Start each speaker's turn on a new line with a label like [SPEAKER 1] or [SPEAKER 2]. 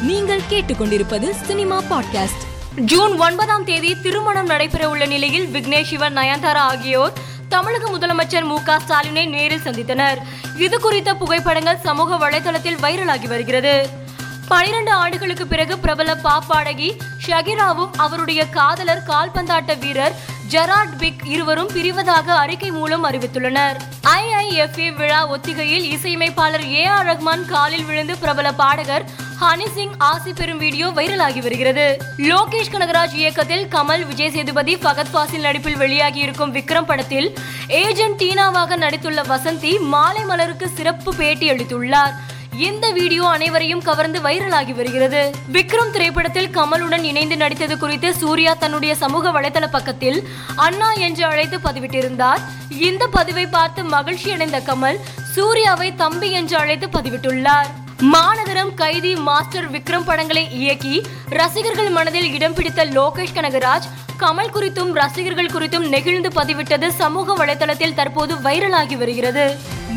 [SPEAKER 1] நீங்கள் கேட்டுக்கொண்டிருப்பது cinema podcast.
[SPEAKER 2] June ஒன்பதாம் தேதி திருமணம் நடைபெற உள்ள நிலையில் விக்னேஷ் சிவன் நயன்தாரா ஆகியோர் தமிழக முதலமைச்சர் மு க ஸ்டாலினை நேரில் சந்தித்தனர். இது குறித்த புகைப்படங்கள் சமூக வலைதளத்தில் வைரலாகி வருகிறது. பனிரெண்டு ஆண்டுகளுக்கு பிறகு பிரபல பாப்பாடகி ஷகிராவும் அவருடைய காதலர் கால்பந்தாட்ட வீரர் ஜெரார்ட் பிக் இருவரும் பிரிவதாக அறிக்கை மூலம் அறிவித்துள்ளனர். ஐஐஎஃப்ஏ விழா ஒத்திகையில் இசையமைப்பாளர் ஏ ஆர் ரஹ்மான் காலில் விழுந்து பிரபல பாடகர் ஹனி சிங் ஆசி பெறும் வீடியோ வைரலாகி வருகிறது. லோகேஷ் கனகராஜ் இயக்கத்தில் கமல் விஜய் சேதுபதி ஃபகத் ஃபாசில் நடிப்பில் வெளியாகி இருக்கும் விக்ரம் படத்தில் ஏஜென்ட் டீனாவாக நடித்துள்ள வசந்தி மாலை மலருக்கு சிறப்பு பேட்டி அளித்துள்ளார். இந்த வீடியோ அனைவரையும் கவர்ந்து வைரலாகி வருகிறது. விக்ரம் திரைப்படத்தில் கமலுடன் இணைந்து நடித்தது குறித்து சூர்யா தன்னுடைய சமூக வலைதள பக்கத்தில் அண்ணா என்று அழைத்து பதிவிட்டிருந்தார். இந்த பதிவை பார்த்து மகிழ்ச்சி அடைந்த கமல் சூர்யாவை தம்பி என்று அழைத்து பதிவிட்டுள்ளார். மாநகரம் கைதி மாஸ்டர் விக்ரம் படங்களை இயக்கி ரசிகர்கள் மனதில் இடம் பிடித்த லோகேஷ் கனகராஜ் கமல் குறித்தும் ரசிகர்கள் குறித்தும் நெகிழ்ந்து பதிவிட்டது சமூக வலைதளத்தில் தற்போது வைரலாகி வருகிறது.